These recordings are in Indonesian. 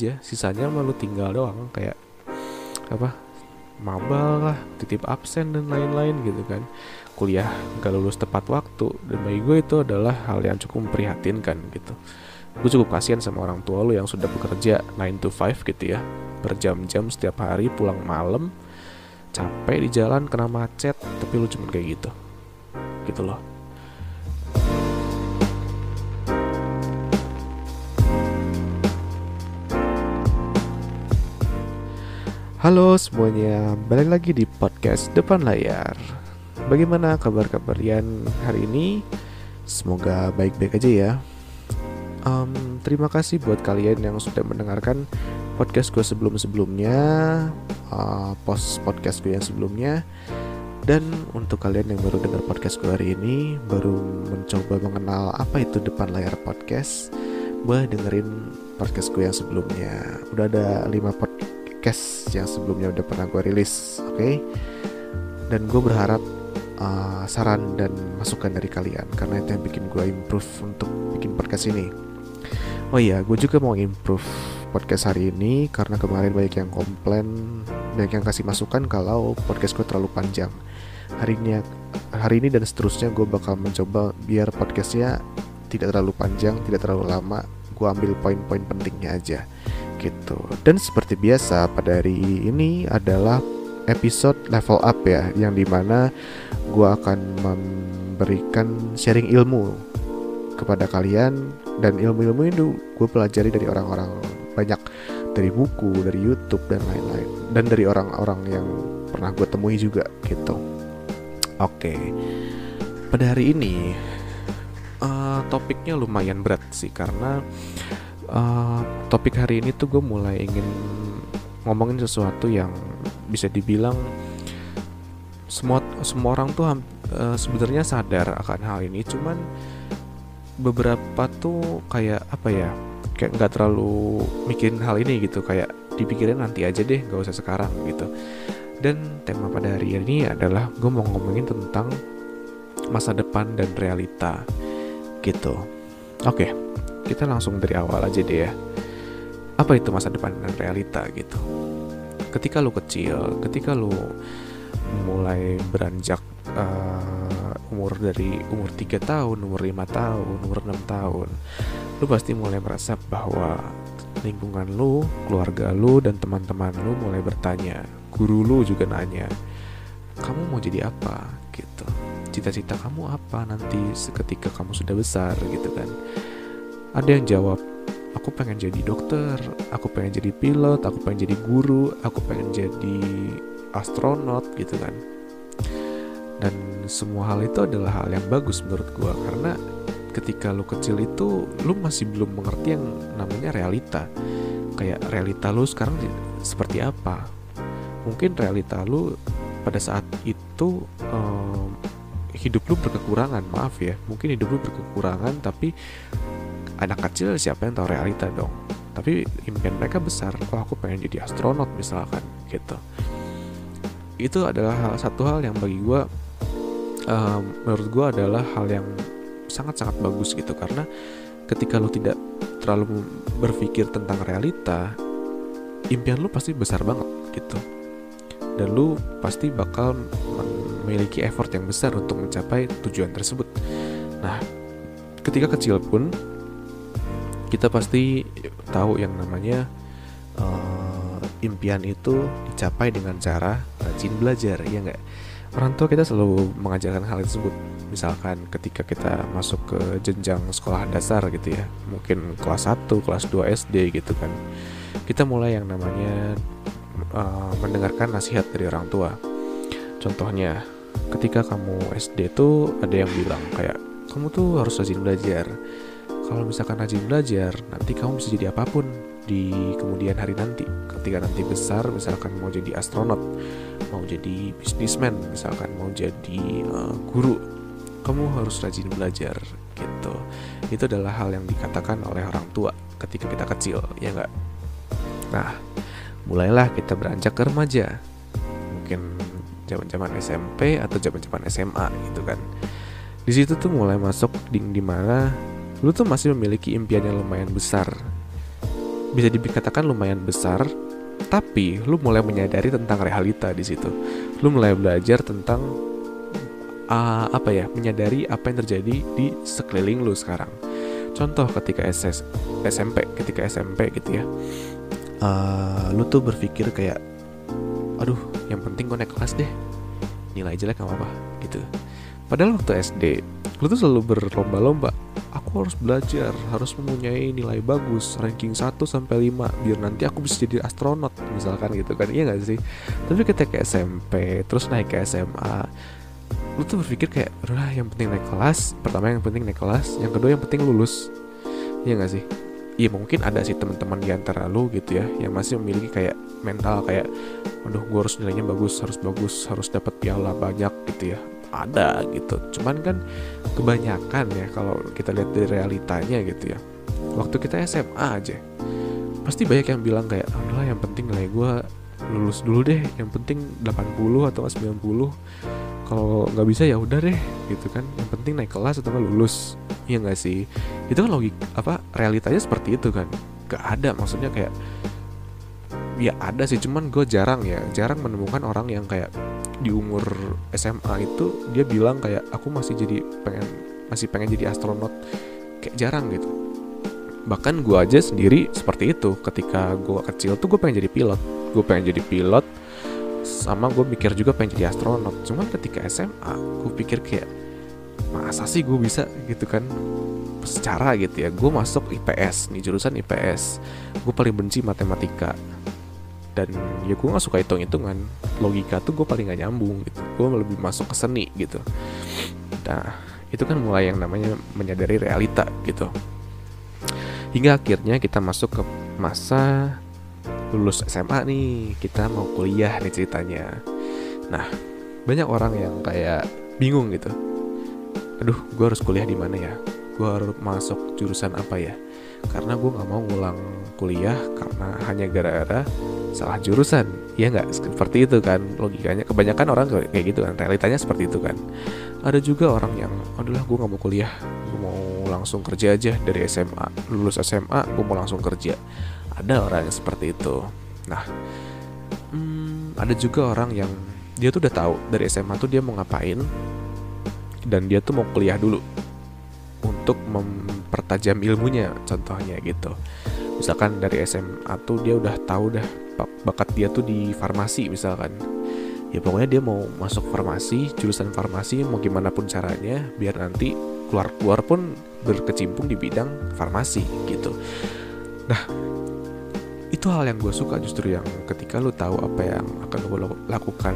aja sisanya mah lu tinggal doang kayak apa mabal lah titip absen dan lain-lain gitu kan. Kuliah gak lulus tepat waktu dan bagi gue itu adalah hal yang cukup memprihatinkan gitu. Gue cukup kasihan sama orang tua lu yang sudah bekerja 9 to 5 gitu ya berjam-jam setiap hari pulang malam capek di jalan kena macet tapi lu cuma kayak gitu. Gitu loh Halo semuanya, balik lagi di podcast Depan Layar. Bagaimana kabar kalian hari ini? Semoga baik-baik aja ya. Um, Terima kasih buat kalian yang sudah mendengarkan podcast gue sebelum-sebelumnya uh, Post podcast gue yang sebelumnya. Dan untuk kalian yang baru dengar podcast gue hari ini Baru mencoba mengenal apa itu Depan Layar Podcast Boleh dengerin podcast gue yang sebelumnya. Udah ada 5 podcast podcast yang sebelumnya udah pernah gue rilis, oke? Okay? Dan gue berharap uh, saran dan masukan dari kalian karena itu yang bikin gue improve untuk bikin podcast ini. Oh iya, gue juga mau improve podcast hari ini karena kemarin banyak yang komplain, banyak yang kasih masukan kalau podcast gue terlalu panjang. Hari ini, hari ini dan seterusnya gue bakal mencoba biar podcastnya tidak terlalu panjang, tidak terlalu lama. Gue ambil poin-poin pentingnya aja gitu. Dan seperti biasa pada hari ini adalah episode level up ya, yang di mana gue akan memberikan sharing ilmu kepada kalian dan ilmu-ilmu itu gue pelajari dari orang-orang banyak dari buku, dari YouTube dan lain-lain dan dari orang-orang yang pernah gue temui juga gitu. Oke, pada hari ini uh, topiknya lumayan berat sih karena uh, topik hari ini tuh gue mulai ingin ngomongin sesuatu yang bisa dibilang semua semua orang tuh uh, sebenarnya sadar akan hal ini. Cuman beberapa tuh kayak apa ya kayak nggak terlalu mikirin hal ini gitu. Kayak dipikirin nanti aja deh nggak usah sekarang gitu. Dan tema pada hari ini adalah gue mau ngomongin tentang masa depan dan realita gitu. Oke okay kita langsung dari awal aja deh ya. Apa itu masa depan dan realita gitu? Ketika lu kecil, ketika lu mulai beranjak uh, umur dari umur 3 tahun, umur 5 tahun, umur 6 tahun, lu pasti mulai merasa bahwa lingkungan lu, keluarga lu, dan teman-teman lu mulai bertanya. Guru lu juga nanya, kamu mau jadi apa gitu? Cita-cita kamu apa nanti seketika kamu sudah besar gitu kan? Ada yang jawab aku pengen jadi dokter aku pengen jadi pilot aku pengen jadi guru aku pengen jadi astronot gitu kan. Dan semua hal itu adalah hal yang bagus menurut gue karena ketika lu kecil itu lu masih belum mengerti yang namanya realita. Kayak realita lu sekarang seperti apa? Mungkin realita lu pada saat itu um, hidup lu berkekurangan maaf ya. Mungkin hidup lu berkekurangan tapi anak kecil siapa yang tahu realita dong? Tapi impian mereka besar. Oh aku pengen jadi astronot misalkan gitu. Itu adalah hal, satu hal yang bagi gue um, menurut gue adalah hal yang sangat-sangat bagus gitu. Karena ketika lo tidak terlalu berpikir tentang realita impian lo pasti besar banget gitu. Dan lo pasti bakal memiliki effort yang besar untuk mencapai tujuan tersebut. Nah ketika kecil pun kita pasti tahu yang namanya uh, impian itu dicapai dengan cara rajin belajar ya nggak? Orang tua kita selalu mengajarkan hal tersebut. Misalkan ketika kita masuk ke jenjang sekolah dasar gitu ya mungkin kelas 1, kelas 2 SD gitu kan. Kita mulai yang namanya uh, mendengarkan nasihat dari orang tua. Contohnya ketika kamu SD tuh ada yang bilang kayak kamu tuh harus rajin belajar kalau misalkan rajin belajar nanti kamu bisa jadi apa pun di kemudian hari nanti. Ketika nanti besar misalkan mau jadi astronot mau jadi bisnismen misalkan mau jadi uh, guru kamu harus rajin belajar gitu. Itu adalah hal yang dikatakan oleh orang tua ketika kita kecil ya enggak nah mulailah kita beranjak ke remaja. Mungkin zaman-zaman SMP atau zaman-zaman SMA gitu kan. Di situ tuh mulai masuk di mana lu tuh masih memiliki impian yang lumayan besar. Bisa dikatakan lumayan besar tapi lu mulai menyadari tentang realita di situ. Lu mulai belajar tentang uh, apa ya menyadari apa yang terjadi di sekeliling lu sekarang. Contoh ketika SS, SMP ketika SMP gitu ya. Uh, lu tuh berpikir kayak aduh yang penting gue naik kelas deh. Nilai jelek gak apa-apa gitu. Padahal waktu SD lu tuh selalu berlomba-lomba aku harus belajar, harus mempunyai nilai bagus, ranking 1 sampai 5 biar nanti aku bisa jadi astronot misalkan gitu kan. Iya gak sih? Tapi ketika SMP, terus naik ke SMA, lu tuh berpikir kayak, udah yang penting naik kelas, pertama yang penting naik kelas, yang kedua yang penting lulus." Iya gak sih? Iya mungkin ada sih teman-teman di antara lu gitu ya yang masih memiliki kayak mental kayak aduh gue harus nilainya bagus harus bagus harus dapat piala banyak gitu ya ada gitu. Cuman kan kebanyakan ya kalau kita lihat dari realitanya gitu ya. Waktu kita SMA aja pasti banyak yang bilang kayak lah yang penting nilai gue lulus dulu deh. Yang penting 80 atau 90 kalau nggak bisa ya udah deh gitu kan. Yang penting naik kelas atau lulus. Iya nggak sih? Itu kan logik apa realitanya seperti itu kan. Gak ada maksudnya kayak ya ada sih cuman gue jarang ya. Jarang menemukan orang yang kayak di umur SMA itu dia bilang kayak aku masih jadi pengen masih pengen jadi astronot kayak jarang gitu. Bahkan gue aja sendiri seperti itu. Ketika gue kecil tuh gue pengen jadi pilot. Gue pengen jadi pilot sama gue mikir juga pengen jadi astronot cuman ketika SMA gue pikir kayak masa sih gue bisa? Gitu kan. Secara gitu ya gue masuk IPS nih jurusan IPS gue paling benci matematika dan ya gue gak suka hitung hitungan logika tuh gue paling gak nyambung gitu. Gue lebih masuk ke seni gitu. Nah itu kan mulai yang namanya menyadari realita gitu. Hingga akhirnya kita masuk ke masa lulus SMA nih. Kita mau kuliah nih ceritanya. Nah banyak orang yang kayak bingung gitu. Aduh gue harus kuliah di mana ya? Gue harus masuk jurusan apa ya karena gue nggak mau ngulang kuliah karena hanya gara-gara salah jurusan. Ya nggak? Seperti itu kan logikanya. Kebanyakan orang kayak gitu kan. Realitanya seperti itu kan. Ada juga orang yang adalah gue nggak mau kuliah. Gue mau langsung kerja aja dari SMA lulus SMA gue mau langsung kerja. Ada orang yang seperti itu. Nah hmm, ada juga orang yang dia tuh udah tahu dari SMA tuh dia mau ngapain dan dia tuh mau kuliah dulu untuk mempertajam ilmunya contohnya gitu. Misalkan dari SMA tuh dia udah tahu dah bakat dia tuh di farmasi misalkan. Ya pokoknya dia mau masuk farmasi jurusan farmasi mau gimana pun caranya biar nanti keluar keluar pun berkecimpung di bidang farmasi gitu. Nah itu hal yang gue suka justru yang ketika lu tahu apa yang akan lu lakukan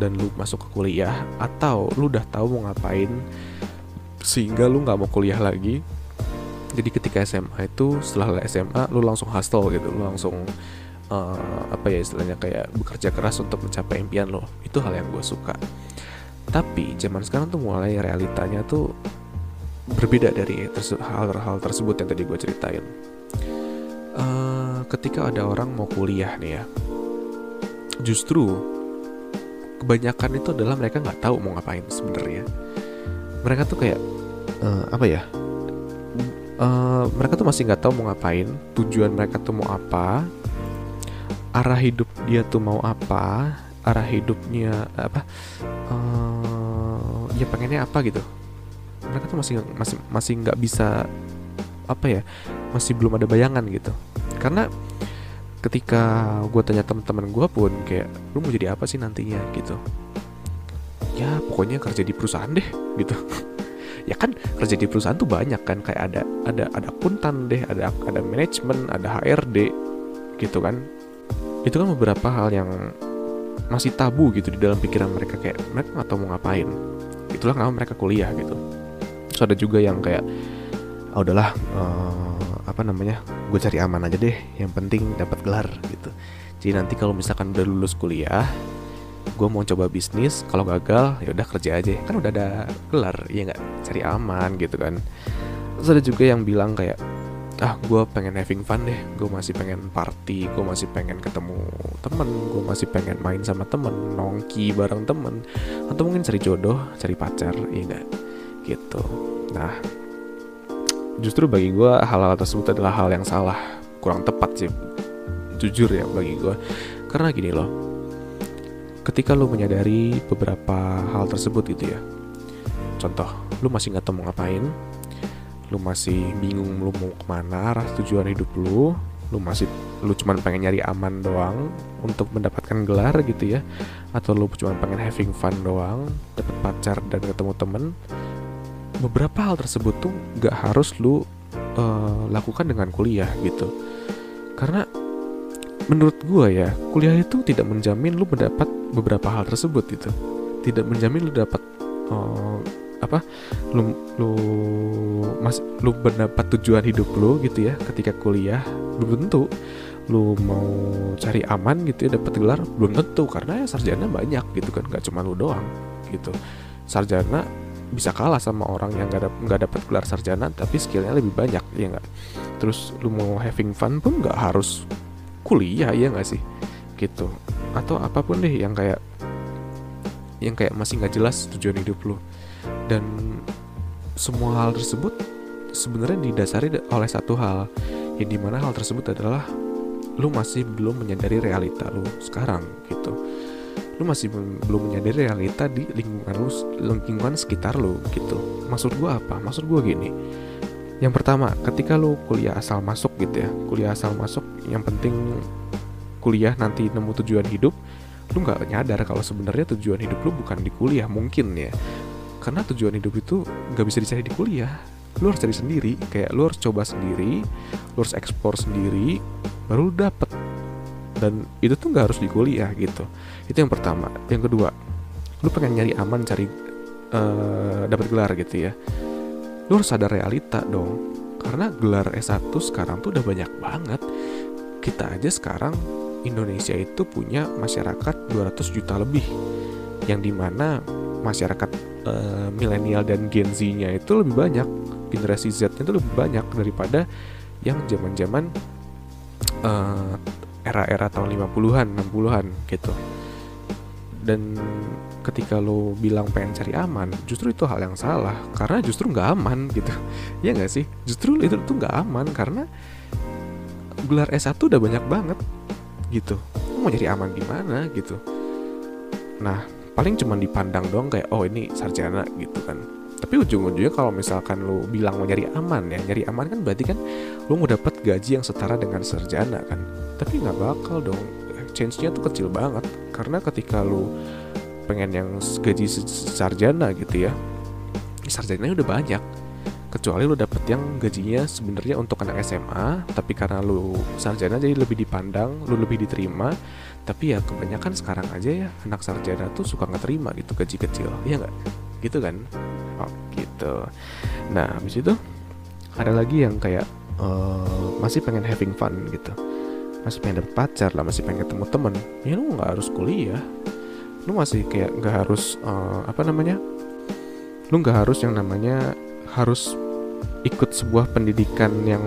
dan lu masuk ke kuliah atau lu udah tahu mau ngapain sehingga lu nggak mau kuliah lagi jadi ketika SMA itu setelah SMA lu langsung hustle gitu. Lu langsung uh, apa ya istilahnya kayak bekerja keras untuk mencapai impian lo itu hal yang gue suka. Tapi zaman sekarang tuh mulai realitanya tuh berbeda dari hal-hal tersebut yang tadi gue ceritain. Uh, ketika ada orang mau kuliah nih ya justru kebanyakan itu adalah mereka nggak tahu mau ngapain sebenarnya. Mereka tuh kayak uh, apa ya uh, mereka tuh masih nggak tahu mau ngapain tujuan mereka tuh mau apa arah hidup dia tuh mau apa arah hidupnya apa uh, ya pengennya apa gitu. Mereka tuh masih masih masih nggak bisa apa ya masih belum ada bayangan gitu. Karena ketika gue tanya teman-teman gue pun kayak lu mau jadi apa sih nantinya? gitu. Ya pokoknya kerja di perusahaan deh gitu ya kan kerja di perusahaan tuh banyak kan kayak ada ada ada akuntan deh ada ada manajemen ada HRD gitu kan. Itu kan beberapa hal yang masih tabu gitu di dalam pikiran mereka kayak mereka nggak tahu mau ngapain. Itulah kenapa mereka kuliah gitu. Terus ada juga yang kayak oh, udahlah uh, apa namanya gue cari aman aja deh yang penting dapat gelar gitu. Jadi nanti kalau misalkan udah lulus kuliah gue mau coba bisnis kalau gagal ya udah kerja aja. Kan udah ada gelar ya nggak? Cari aman gitu kan. Terus ada juga yang bilang kayak ah gue pengen having fun deh. Gue masih pengen party gue masih pengen ketemu temen gue masih pengen main sama temen nongki bareng temen. Atau mungkin cari jodoh cari pacar iya enggak gitu. Nah justru bagi gue hal-hal tersebut adalah hal yang salah. Kurang tepat sih. Jujur ya bagi gue karena gini loh ketika lo menyadari beberapa hal tersebut gitu ya. Contoh lo masih nggak tahu mau ngapain lo masih bingung lo mau ke mana arah tujuan hidup lo lu masih lu cuman pengen nyari aman doang untuk mendapatkan gelar gitu ya atau lu cuma pengen having fun doang dapat pacar dan ketemu temen beberapa hal tersebut tuh gak harus lu uh, lakukan dengan kuliah gitu. Karena menurut gua ya kuliah itu tidak menjamin lu mendapat beberapa hal tersebut gitu. Tidak menjamin lu dapat uh, apa lu lu mas lu mendapat tujuan hidup lu gitu ya ketika kuliah. Belum tentu. Lu mau cari aman gitu ya dapat gelar belum tentu. Karena ya sarjana banyak gitu kan gak cuma lu doang gitu. Sarjana bisa kalah sama orang yang gak, nggak dapat gelar sarjana tapi skillnya lebih banyak ya nggak? Terus lu mau having fun pun nggak harus kuliah ya nggak sih? Gitu atau apa pun deh yang kayak yang kayak masih nggak jelas tujuan hidup lu. Dan semua hal tersebut sebenarnya didasari oleh satu hal. Yang di mana hal tersebut adalah lu masih belum menyadari realita lu sekarang gitu. Lu masih belum menyadari realita di lingkungan lu lingkungan sekitar lu gitu. Maksud gua apa? Maksud gua gini. Yang pertama ketika lu kuliah asal masuk gitu ya kuliah asal masuk yang penting kuliah nanti nemu tujuan hidup lu nggak nyadar kalau sebenarnya tujuan hidup lu bukan di kuliah mungkin ya. Karena tujuan hidup itu nggak bisa dicari di kuliah. Lu harus cari sendiri kayak lu harus coba sendiri lu harus ekspor sendiri baru lu dapet. Dan itu tuh nggak harus di kuliah gitu. Itu yang pertama. Yang kedua lu pengen nyari aman cari uh, dapat gelar gitu ya. Lu harus sadar realita dong. Karena gelar S1 sekarang tuh udah banyak banget. Kita aja sekarang Indonesia itu punya masyarakat 200 juta lebih yang di mana masyarakat uh, milenial dan Gen Z-nya itu lebih banyak generasi Z-nya itu lebih banyak daripada yang zaman-zaman uh, era-era tahun 50-an, 60-an gitu. Dan ketika lo bilang pengen cari aman, justru itu hal yang salah karena justru nggak aman gitu. ya nggak sih? Justru itu tuh nggak aman karena gelar S1 udah banyak banget gitu. Mau cari aman di mana gitu. Nah, paling cuma dipandang dong kayak oh ini sarjana gitu kan. Tapi ujung-ujungnya kalau misalkan lu bilang mau nyari aman ya nyari aman kan berarti kan lu mau dapat gaji yang setara dengan sarjana kan. Tapi nggak bakal dong. Change-nya tuh kecil banget. Karena ketika lu pengen yang gaji sarjana gitu ya sarjana udah banyak kecuali lu dapet yang gajinya sebenarnya untuk anak SMA tapi karena lu sarjana jadi lebih dipandang lu lebih diterima. Tapi ya kebanyakan sekarang aja ya anak sarjana tuh suka nggak terima gitu gaji kecil. Ya nggak? Gitu kan? Oh gitu. Nah habis itu ada lagi yang kayak uh, masih pengen having fun gitu. Masih pengen dapet pacar lah masih pengen ketemu temen. Ya lu nggak harus kuliah. Lu masih kayak nggak harus uh, apa namanya? Lu nggak harus yang namanya harus ikut sebuah pendidikan yang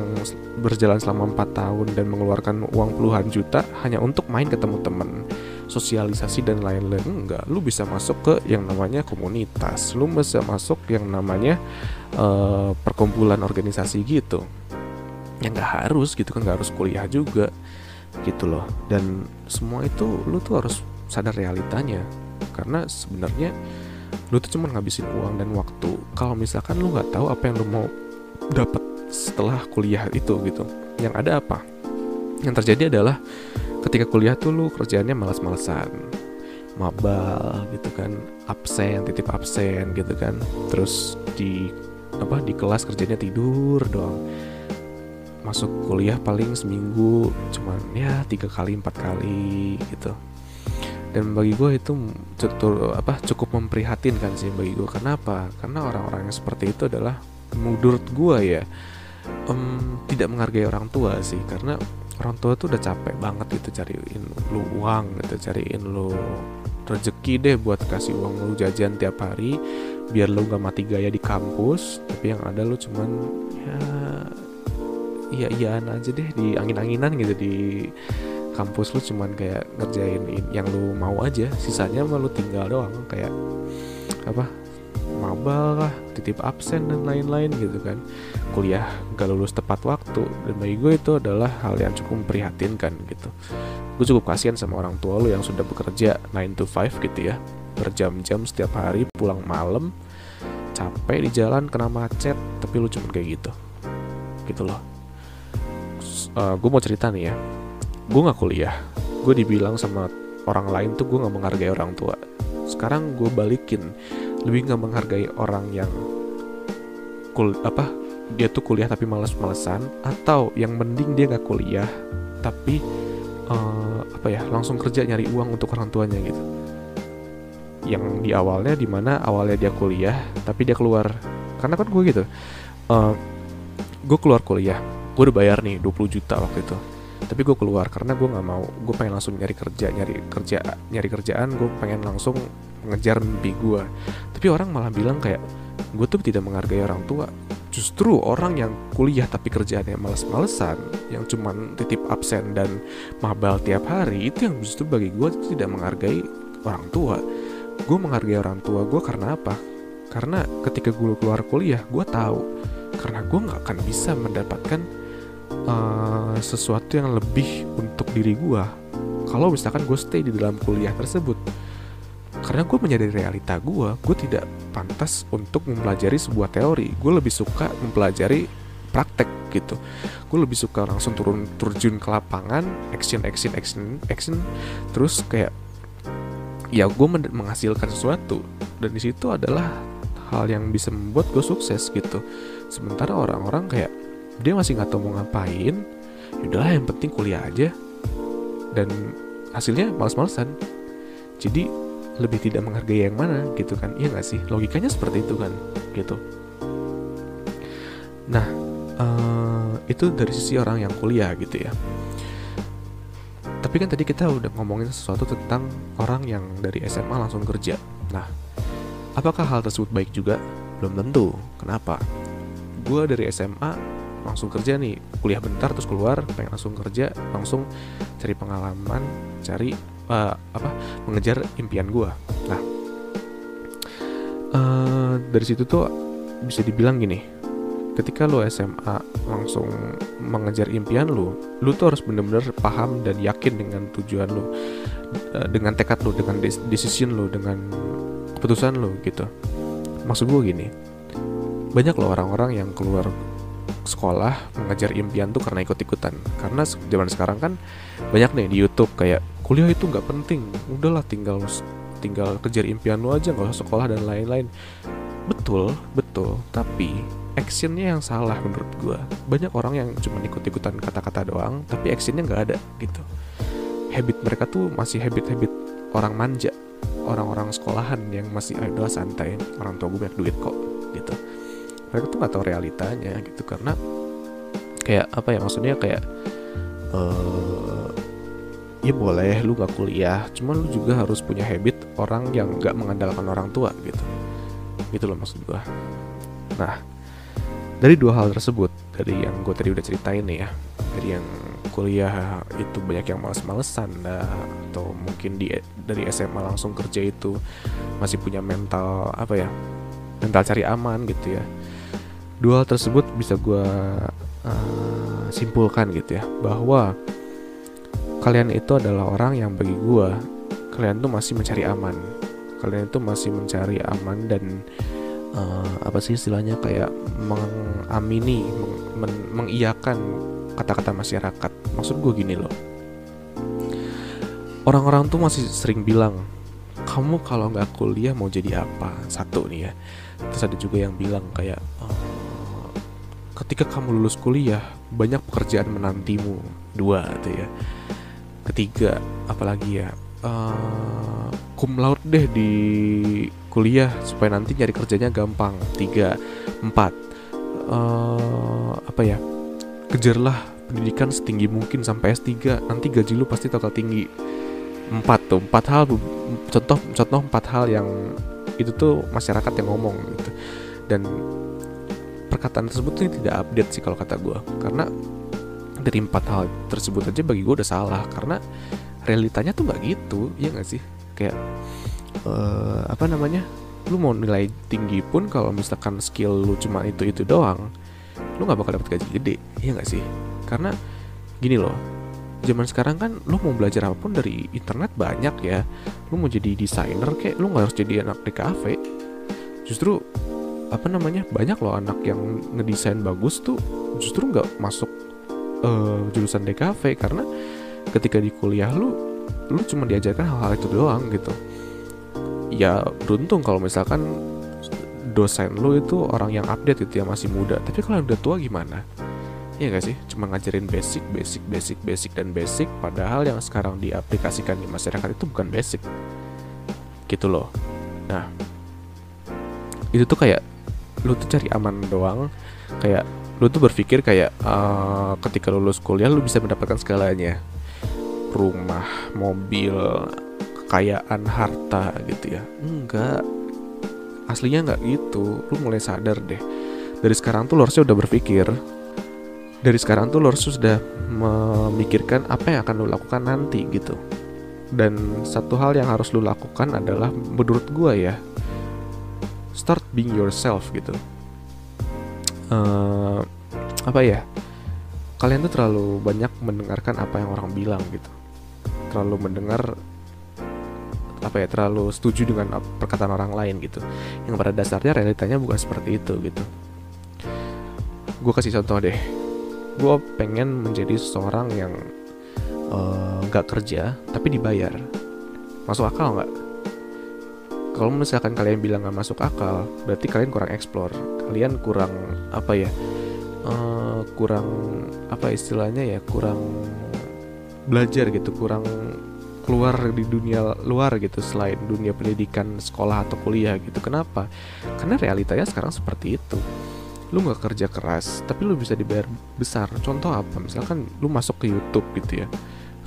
berjalan selama 4 tahun dan mengeluarkan uang puluhan juta hanya untuk main ketemu temen. Sosialisasi dan lain-lain enggak. Lu bisa masuk ke yang namanya komunitas. Lu bisa masuk yang namanya uh, perkumpulan organisasi gitu. Yang nggak harus gitu kan nggak harus kuliah juga gitu loh. Dan semua itu lu tuh harus sadar realitanya. Karena sebenarnya lu tuh cuma ngabisin uang dan waktu. Kalau misalkan lu nggak tahu apa yang lu mau dapat setelah kuliah itu gitu yang ada apa? Yang terjadi adalah ketika kuliah tuh lu kerjaannya malas-malesan mabal gitu kan absen titip absen gitu kan. Terus di apa di kelas kerjanya tidur doang. Masuk kuliah paling seminggu cuman ya tiga kali empat kali gitu dan bagi gue itu cukup apa cukup memprihatinkan sih bagi gue kenapa? Karena orang-orang yang seperti itu adalah menurut gue ya um, tidak menghargai orang tua sih. Karena orang tua tuh udah capek banget gitu cariin lu uang gitu cariin lu rezeki deh buat kasih uang lu jajan tiap hari biar lu gak mati gaya di kampus. Tapi yang ada lu cuman ya iya iyaan aja deh di angin-anginan gitu di kampus lu cuman kayak ngerjain yang lu mau aja. Sisanya mah lu tinggal doang kayak apa mabal lah titip absen dan lain-lain gitu kan. Kuliah gak lulus tepat waktu dan bagi gue itu adalah hal yang cukup memprihatinkan gitu. Gue cukup kasihan sama orang tua lo yang sudah bekerja 9 to 5 gitu ya. Berjam-jam setiap hari pulang malam capek di jalan kena macet tapi lu cuma kayak gitu. Gitu loh. Uh, gue mau cerita nih ya gue gak kuliah. Gue dibilang sama orang lain tuh gue gak menghargai orang tua. Sekarang gue balikin. Lebih gak menghargai orang yang kul apa dia tuh kuliah tapi males-malesan atau yang mending dia gak kuliah tapi uh, apa ya langsung kerja nyari uang untuk orang tuanya gitu. Yang di awalnya di mana awalnya dia kuliah tapi dia keluar. Karena kan gue gitu uh, gue keluar kuliah gue udah bayar nih 20 juta waktu itu tapi gue keluar karena gue nggak mau. Gue pengen langsung nyari kerja nyari kerja nyari kerjaan. Gue pengen langsung mengejar mimpi gue tapi orang malah bilang kayak gue tuh tidak menghargai orang tua. Justru orang yang kuliah tapi kerjaannya males-malesan yang cuman titip absen dan mabal tiap hari itu yang justru bagi gue tidak menghargai orang tua. Gue menghargai orang tua gue karena apa? Karena ketika gue keluar kuliah gue tahu. Karena gue nggak akan bisa mendapatkan uh, sesuatu yang lebih untuk diri gue kalau misalkan gue stay di dalam kuliah tersebut. Karena gue menyadari realita gue gue tidak pantas untuk mempelajari sebuah teori. Gue lebih suka mempelajari praktek gitu. Gue lebih suka langsung turun terjun ke lapangan action action action action. Terus kayak ya gue menghasilkan sesuatu. Dan di situ adalah hal yang bisa membuat gue sukses gitu. Sementara orang-orang kayak dia masih nggak tahu mau ngapain. Udahlah yang penting kuliah aja. Dan hasilnya males-malesan. Jadi lebih tidak menghargai yang mana gitu kan. Iya nggak sih? Logikanya seperti itu kan gitu. Nah uh, itu dari sisi orang yang kuliah gitu ya. Tapi kan tadi kita udah ngomongin sesuatu tentang orang yang dari SMA langsung kerja. Nah apakah hal tersebut baik juga? Belum tentu. Kenapa? Gue dari SMA langsung kerja nih kuliah bentar terus keluar pengen langsung kerja langsung cari pengalaman cari uh, apa mengejar impian gue nah uh, dari situ tuh bisa dibilang gini ketika lo SMA langsung mengejar impian lo lo tuh harus bener-bener paham dan yakin dengan tujuan lo uh, dengan tekad lo dengan decision lo dengan keputusan lo gitu. Maksud gue gini banyak loh orang-orang yang keluar sekolah mengejar impian tuh karena ikut-ikutan. Karena zaman sekarang kan banyak nih di YouTube kayak kuliah itu nggak penting udahlah tinggal tinggal kejar impian lu aja nggak usah sekolah dan lain-lain. Betul betul. Tapi actionnya yang salah menurut gue banyak orang yang cuma ikut-ikutan kata-kata doang tapi actionnya nggak ada gitu. Habit mereka tuh masih habit-habit orang manja orang-orang sekolahan yang masih ada santai orang tua gue banyak duit kok gitu mereka tuh nggak tahu realitanya gitu karena kayak apa ya maksudnya kayak uh, ya boleh lu gak kuliah cuman lu juga harus punya habit orang yang gak mengandalkan orang tua gitu. Gitu loh maksud gua. Nah dari dua hal tersebut dari yang gue tadi udah ceritain nih ya dari yang kuliah itu banyak yang males-malesan atau mungkin di dari SMA langsung kerja itu masih punya mental apa ya mental cari aman gitu ya dua hal tersebut bisa gue uh, simpulkan gitu ya bahwa kalian itu adalah orang yang bagi gue kalian tuh masih mencari aman. Kalian itu masih mencari aman dan uh, apa sih istilahnya kayak mengamini meng, men, mengiyakan kata-kata masyarakat. Maksud gue gini loh. Orang-orang tuh masih sering bilang kamu kalau nggak kuliah mau jadi apa? Satu nih ya. Terus ada juga yang bilang kayak uh, ketika kamu lulus kuliah banyak pekerjaan menantimu. Dua tuh ya. Ketiga apalagi ya uh, cum laude deh di kuliah supaya nanti nyari kerjanya gampang. Tiga empat uh, apa ya kejarlah pendidikan setinggi mungkin sampai S3 nanti gaji lu pasti total tinggi. Empat tuh empat hal contoh contoh empat hal yang itu tuh masyarakat yang ngomong gitu. Dan perkataan tersebut tuh tidak update sih kalau kata gue karena dari empat hal tersebut aja bagi gue udah salah. Karena realitanya tuh nggak gitu ya nggak sih? Kayak uh, apa namanya? Lu mau nilai tinggi pun kalau misalkan skill lu cuma itu itu doang lu nggak bakal dapat gaji gede iya nggak sih? Karena gini loh zaman sekarang kan lu mau belajar apa pun dari internet banyak ya. Lu mau jadi desainer kayak lu nggak harus jadi anak di kafe. Justru apa namanya banyak loh anak yang ngedesain bagus tuh justru nggak masuk uh, jurusan DKV karena ketika di kuliah lu lu cuma diajarkan hal-hal itu doang gitu. Ya beruntung kalau misalkan dosen lu itu orang yang update gitu ya masih muda. Tapi kalau udah tua gimana? Iya gak sih? Cuma ngajarin basic, basic, basic, basic, dan basic. Padahal yang sekarang diaplikasikan di masyarakat itu bukan basic. Gitu loh. Nah Itu tuh kayak Lu tuh cari aman doang. Kayak Lu tuh berpikir kayak uh, Ketika lulus kuliah lu bisa mendapatkan segalanya. Rumah, mobil, kekayaan, harta gitu ya. Enggak. Aslinya nggak gitu. Lu mulai sadar deh. Dari sekarang tuh lu harusnya udah berpikir. Dari sekarang tuh lo harus sudah memikirkan apa yang akan lo lakukan nanti gitu. Dan satu hal yang harus lo lakukan adalah menurut gue ya start being yourself gitu. Uh, apa ya? Kalian tuh terlalu banyak mendengarkan apa yang orang bilang gitu. Terlalu mendengar apa ya terlalu setuju dengan perkataan orang lain gitu. Yang pada dasarnya realitanya bukan seperti itu gitu. Gue kasih contoh deh. Gue pengen menjadi seseorang yang eh, nggak uh, kerja tapi dibayar. Masuk akal nggak kalau misalkan kalian bilang nggak masuk akal berarti kalian kurang explore. Kalian kurang apa ya uh, kurang apa istilahnya ya kurang belajar gitu kurang keluar di dunia luar gitu selain dunia pendidikan sekolah atau kuliah gitu. Kenapa? Karena realitanya sekarang seperti itu. Lu nggak kerja keras tapi lu bisa dibayar besar. Contoh apa? Misalkan lu masuk ke YouTube gitu ya.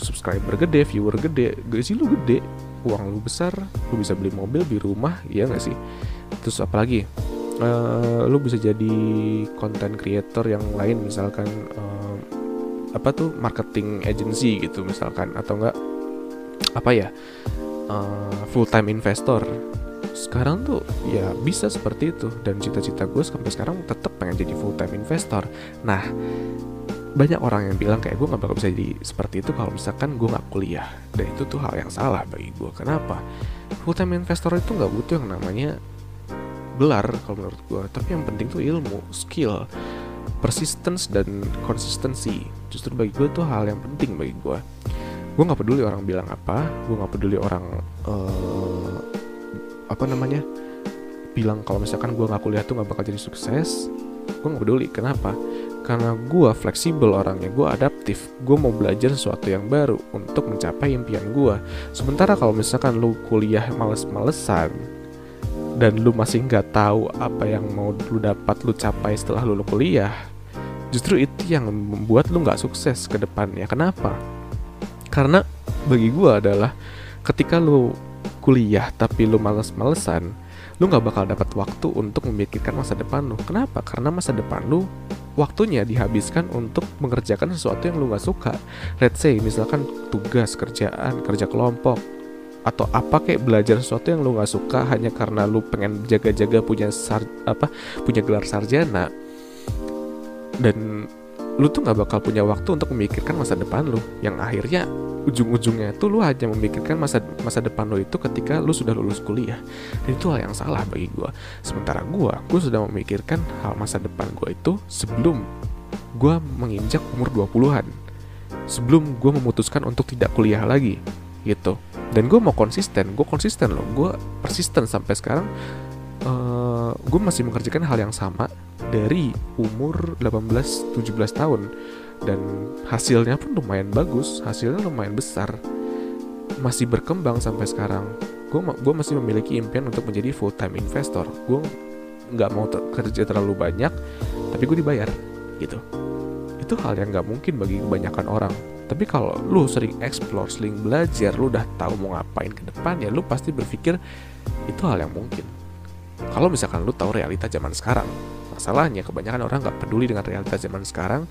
Subscriber gede viewer gede. Gaji lu gede uang lu besar lu bisa beli mobil beli rumah ya nggak sih? Terus apalagi uh, lu bisa jadi content creator yang lain misalkan uh, apa tuh marketing agency gitu misalkan atau enggak apa ya uh, full time investor. Sekarang tuh ya bisa seperti itu. Dan cita-cita gue sampai sekarang tetap pengen jadi full time investor. Nah banyak orang yang bilang kayak gue nggak bakal bisa jadi seperti itu kalau misalkan gue nggak kuliah. Dan itu tuh hal yang salah bagi gue kenapa? Full time investor itu nggak butuh yang namanya gelar kalau menurut gue tapi yang penting tuh ilmu skill persistence dan konsistensi. Justru bagi gue tuh hal yang penting bagi gue gue nggak peduli orang bilang apa gue nggak peduli orang uh, apa namanya bilang kalau misalkan gue nggak kuliah tuh nggak bakal jadi sukses. Gue nggak peduli. Kenapa karena gue fleksibel orangnya gue adaptif gue mau belajar sesuatu yang baru untuk mencapai impian gue sementara kalau misalkan lu kuliah males-malesan dan lu masih nggak tahu apa yang mau lu dapat lu capai setelah lu kuliah justru itu yang membuat lu nggak sukses ke depannya. Kenapa? Karena bagi gue adalah ketika lu kuliah tapi lu males-malesan, lu nggak bakal dapat waktu untuk memikirkan masa depan lu. Kenapa? Karena masa depan lu waktunya dihabiskan untuk mengerjakan sesuatu yang lu nggak suka. Let's say misalkan tugas kerjaan, kerja kelompok, atau apa kayak belajar sesuatu yang lu nggak suka hanya karena lu pengen jaga-jaga punya sar apa punya gelar sarjana dan lu tuh nggak bakal punya waktu untuk memikirkan masa depan lu. Yang akhirnya ujung-ujungnya tuh lu hanya memikirkan masa masa depan lo itu ketika lu sudah lulus kuliah. Dan itu hal yang salah bagi gue sementara gue gue sudah memikirkan hal masa depan gue itu sebelum gue menginjak umur 20-an sebelum gue memutuskan untuk tidak kuliah lagi gitu. Dan gue mau konsisten gue konsisten loh. Gue persisten sampai sekarang uh, eh, gue masih mengerjakan hal yang sama dari umur 18-17 tahun. Dan hasilnya pun lumayan bagus hasilnya lumayan besar. Masih berkembang sampai sekarang. Gue gue masih memiliki impian untuk menjadi full time investor. Gue nggak mau ter kerja terlalu banyak tapi gue dibayar gitu. Itu hal yang nggak mungkin bagi kebanyakan orang. Tapi kalau lu sering explore sering belajar lu udah tahu mau ngapain ke depan ya lu pasti berpikir itu hal yang mungkin. Kalau misalkan lu tahu realita zaman sekarang masalahnya. Kebanyakan orang nggak peduli dengan realita zaman sekarang.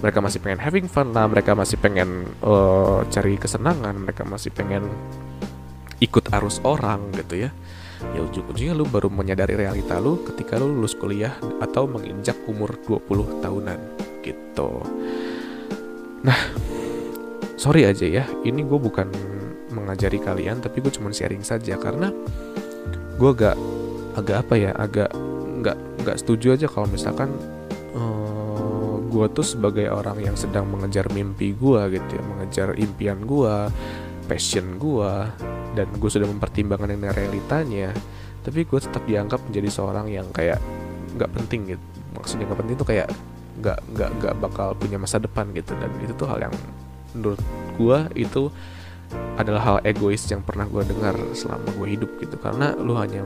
Mereka masih pengen having fun lah mereka masih pengen uh, cari kesenangan mereka masih pengen ikut arus orang gitu ya. Ya ujung-ujungnya lu baru menyadari realita lu ketika lu lulus kuliah atau menginjak umur 20 tahunan gitu. Nah sorry aja ya ini gue bukan mengajari kalian tapi gue cuma sharing saja karena gue agak agak apa ya agak nggak nggak setuju aja kalau misalkan uh, eh, gue tuh sebagai orang yang sedang mengejar mimpi gue gitu ya mengejar impian gue passion gue dan gue sudah mempertimbangkan dengan realitanya tapi gue tetap dianggap menjadi seorang yang kayak nggak penting gitu. Maksudnya nggak penting tuh kayak nggak nggak nggak bakal punya masa depan gitu. Dan itu tuh hal yang menurut gue itu adalah hal egois yang pernah gue dengar selama gue hidup gitu. Karena lu hanya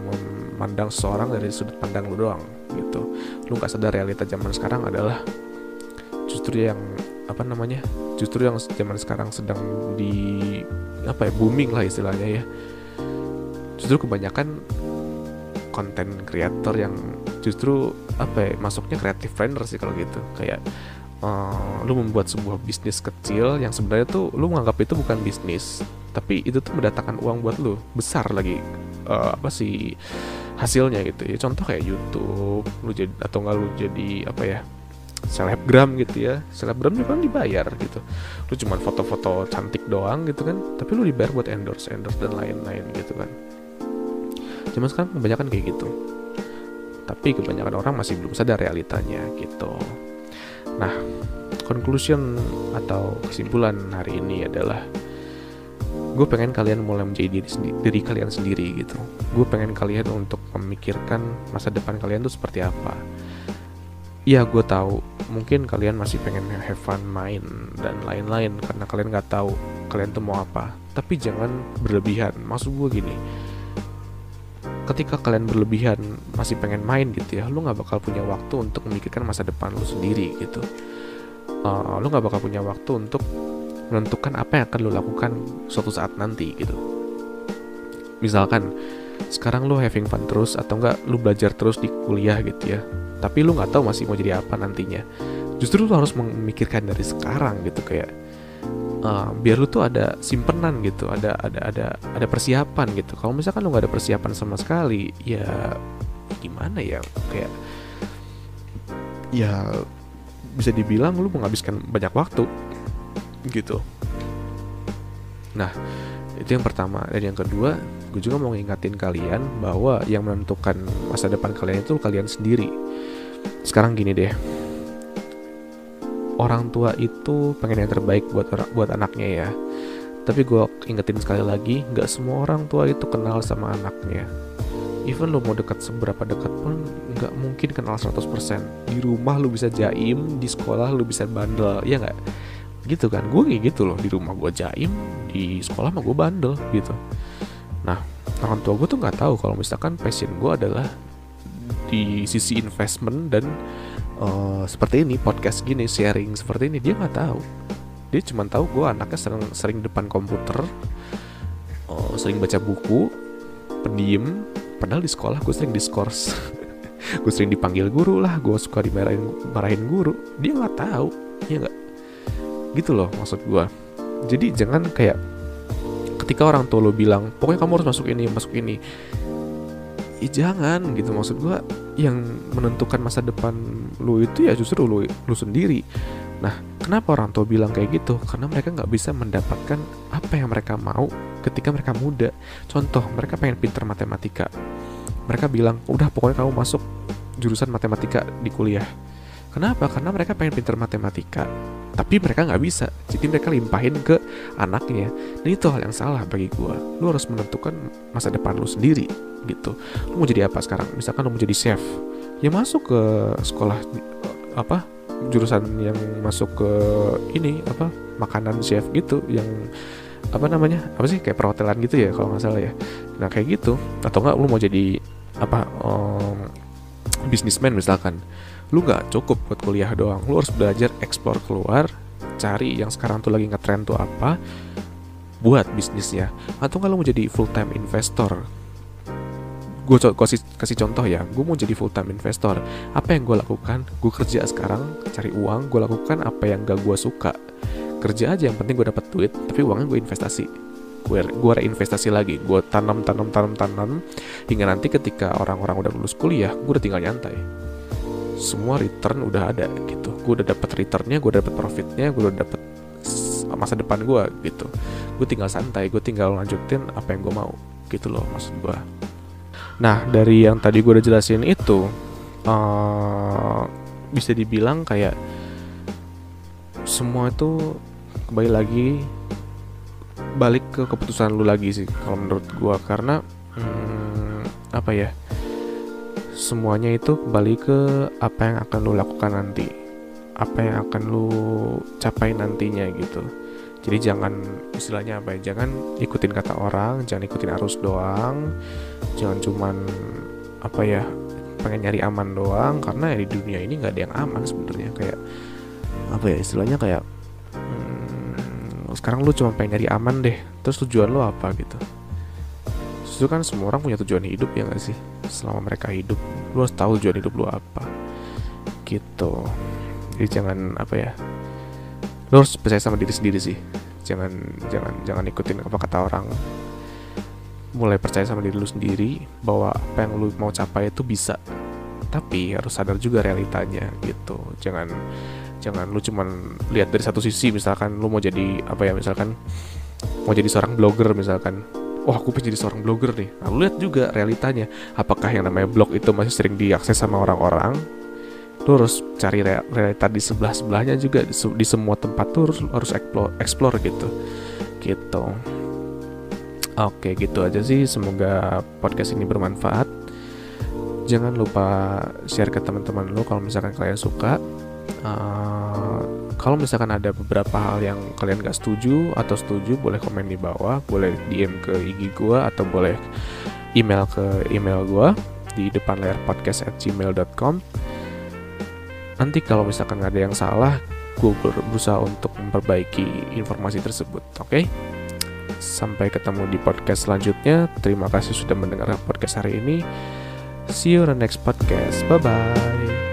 memandang seseorang dari sudut pandang lu doang gitu. Lu nggak sadar realita zaman sekarang adalah justru yang apa namanya justru yang zaman sekarang sedang di apa ya booming lah istilahnya ya. Justru kebanyakan konten kreator yang justru apa ya masuknya kreatif trainer sih kalau gitu. Kayak uh, lu membuat sebuah bisnis kecil yang sebenarnya tuh lu menganggap itu bukan bisnis tapi itu tuh mendatangkan uang buat lu. Besar lagi uh, apa sih hasilnya gitu. Ya contoh kayak YouTube lu jadi atau enggak lu jadi apa ya selebgram gitu ya. Selebgram juga kan dibayar gitu. Lu cuma foto-foto cantik doang gitu kan tapi lu dibayar buat endorse endorse dan lain-lain gitu kan. Cuman sekarang kebanyakan kayak gitu. Tapi kebanyakan orang masih belum sadar realitanya gitu. Nah conclusion atau kesimpulan hari ini adalah gue pengen kalian mulai menjadi diri, diri kalian sendiri gitu. Gue pengen kalian untuk memikirkan masa depan kalian tuh seperti apa. Iya gue tahu mungkin kalian masih pengen have fun main dan lain-lain karena kalian nggak tahu kalian tuh mau apa. Tapi jangan berlebihan. Maksud gue gini ketika kalian berlebihan masih pengen main gitu ya lu nggak bakal punya waktu untuk memikirkan masa depan lu sendiri gitu. Uh, lu nggak bakal punya waktu untuk menentukan apa yang akan lu lakukan suatu saat nanti gitu. Misalkan sekarang lu having fun terus atau enggak lu belajar terus di kuliah gitu ya. Tapi lu nggak tahu masih mau jadi apa nantinya. Justru lu harus memikirkan dari sekarang gitu kayak uh, biar lu tuh ada simpenan gitu ada ada ada ada persiapan gitu. Kalau misalkan lu nggak ada persiapan sama sekali ya gimana ya? Kayak ya bisa dibilang lu menghabiskan banyak waktu gitu. Nah itu yang pertama. Dan yang kedua gue juga mau ngingatin kalian bahwa yang menentukan masa depan kalian itu kalian sendiri. Sekarang gini deh. Orang tua itu pengen yang terbaik buat buat anaknya ya. Tapi gue ingetin sekali lagi nggak semua orang tua itu kenal sama anaknya. Even lo mau dekat seberapa dekat pun nggak mungkin kenal 100% di rumah lo bisa jaim di sekolah lo bisa bandel ya nggak gitu kan gue kayak gitu loh di rumah gue jaim di sekolah mah gue bandel gitu Nah, orang tua gue tuh nggak tahu kalau misalkan passion gue adalah di sisi investment dan uh, seperti ini podcast gini sharing seperti ini dia nggak tahu. Dia cuma tahu gue anaknya sering sering depan komputer, uh, sering baca buku, pendiam. Padahal di sekolah gue sering diskors. gue sering dipanggil guru lah, gue suka dimarahin marahin guru. Dia nggak tahu, ya nggak. Gitu loh maksud gue. Jadi jangan kayak ketika orang tua lo bilang pokoknya kamu harus masuk ini masuk ini. Ya jangan gitu maksud gue yang menentukan masa depan lo itu ya justru lo lo sendiri. Nah kenapa orang tua bilang kayak gitu? Karena mereka nggak bisa mendapatkan apa yang mereka mau ketika mereka muda. Contoh mereka pengen pinter matematika. Mereka bilang udah pokoknya kamu masuk jurusan matematika di kuliah Kenapa? Karena mereka pengen pinter matematika, tapi mereka nggak bisa. Jadi mereka limpahin ke anaknya. Dan itu hal yang salah bagi gue. Lu harus menentukan masa depan lu sendiri, gitu. Lu mau jadi apa sekarang? Misalkan lu mau jadi chef, ya masuk ke sekolah apa jurusan yang masuk ke ini apa makanan chef gitu yang apa namanya apa sih kayak perhotelan gitu ya kalau nggak salah ya nah kayak gitu atau enggak lu mau jadi apa um, bisnismen misalkan lu nggak cukup buat kuliah doang lu harus belajar explore keluar cari yang sekarang tuh lagi ngetrend tuh apa buat bisnisnya. Atau kalau mau jadi full time investor gue kasih kasih contoh ya gue mau jadi full time investor. Apa yang gue lakukan? Gue kerja sekarang cari uang gue lakukan apa yang gak gue suka. Kerja aja yang penting gue dapat duit tapi uangnya gue investasi gue gue reinvestasi lagi. Gue tanam tanam tanam tanam hingga nanti ketika orang-orang udah lulus kuliah gue udah tinggal nyantai. Semua return udah ada gitu. Gue udah dapat returnnya gue udah dapat profitnya gue udah dapat masa depan gue gitu. Gue tinggal santai gue tinggal lanjutin apa yang gue mau gitu loh maksud gue nah dari yang tadi gue udah jelasin itu uh, bisa dibilang kayak semua itu kembali lagi balik ke keputusan lu lagi sih kalau menurut gue karena hmm, apa ya semuanya itu kembali ke apa yang akan lu lakukan nanti. Apa yang akan lu capai nantinya gitu. Jadi jangan istilahnya apa ya jangan ikutin kata orang jangan ikutin arus doang. Jangan cuman apa ya pengen nyari aman doang. Karena ya di dunia ini nggak ada yang aman sebenarnya. Kayak apa ya istilahnya kayak sekarang lu cuma pengen nyari aman deh. Terus tujuan lu apa gitu? Itu kan semua orang punya tujuan hidup ya gak sih? Selama mereka hidup lu harus tahu tujuan hidup lu apa. Gitu. Jadi jangan apa ya lu harus percaya sama diri sendiri sih. Jangan jangan jangan ikutin apa kata orang. Mulai percaya sama diri lu sendiri bahwa apa yang lu mau capai itu bisa. Tapi harus sadar juga realitanya gitu. Jangan jangan lu cuman lihat dari satu sisi misalkan lu mau jadi apa ya misalkan mau jadi seorang blogger misalkan. Wah aku pengen jadi seorang blogger nih. Nah, lu lihat juga realitanya. Apakah yang namanya blog itu masih sering diakses sama orang-orang? Lu harus cari realita di sebelah sebelahnya juga. Di, semua tempat tuh harus harus explore, explore gitu. Gitu. Oke gitu aja sih. Semoga podcast ini bermanfaat. Jangan lupa share ke teman-teman lo kalau misalkan kalian suka uh, kalau misalkan ada beberapa hal yang kalian gak setuju atau setuju boleh komen di bawah boleh DM ke IG gue atau boleh email ke email gue di depan layar podcast at gmail.com nanti kalau misalkan ada yang salah gue berusaha untuk memperbaiki informasi tersebut oke? Okay? sampai ketemu di podcast selanjutnya. Terima kasih sudah mendengarkan podcast hari ini. See you on the next podcast. Bye bye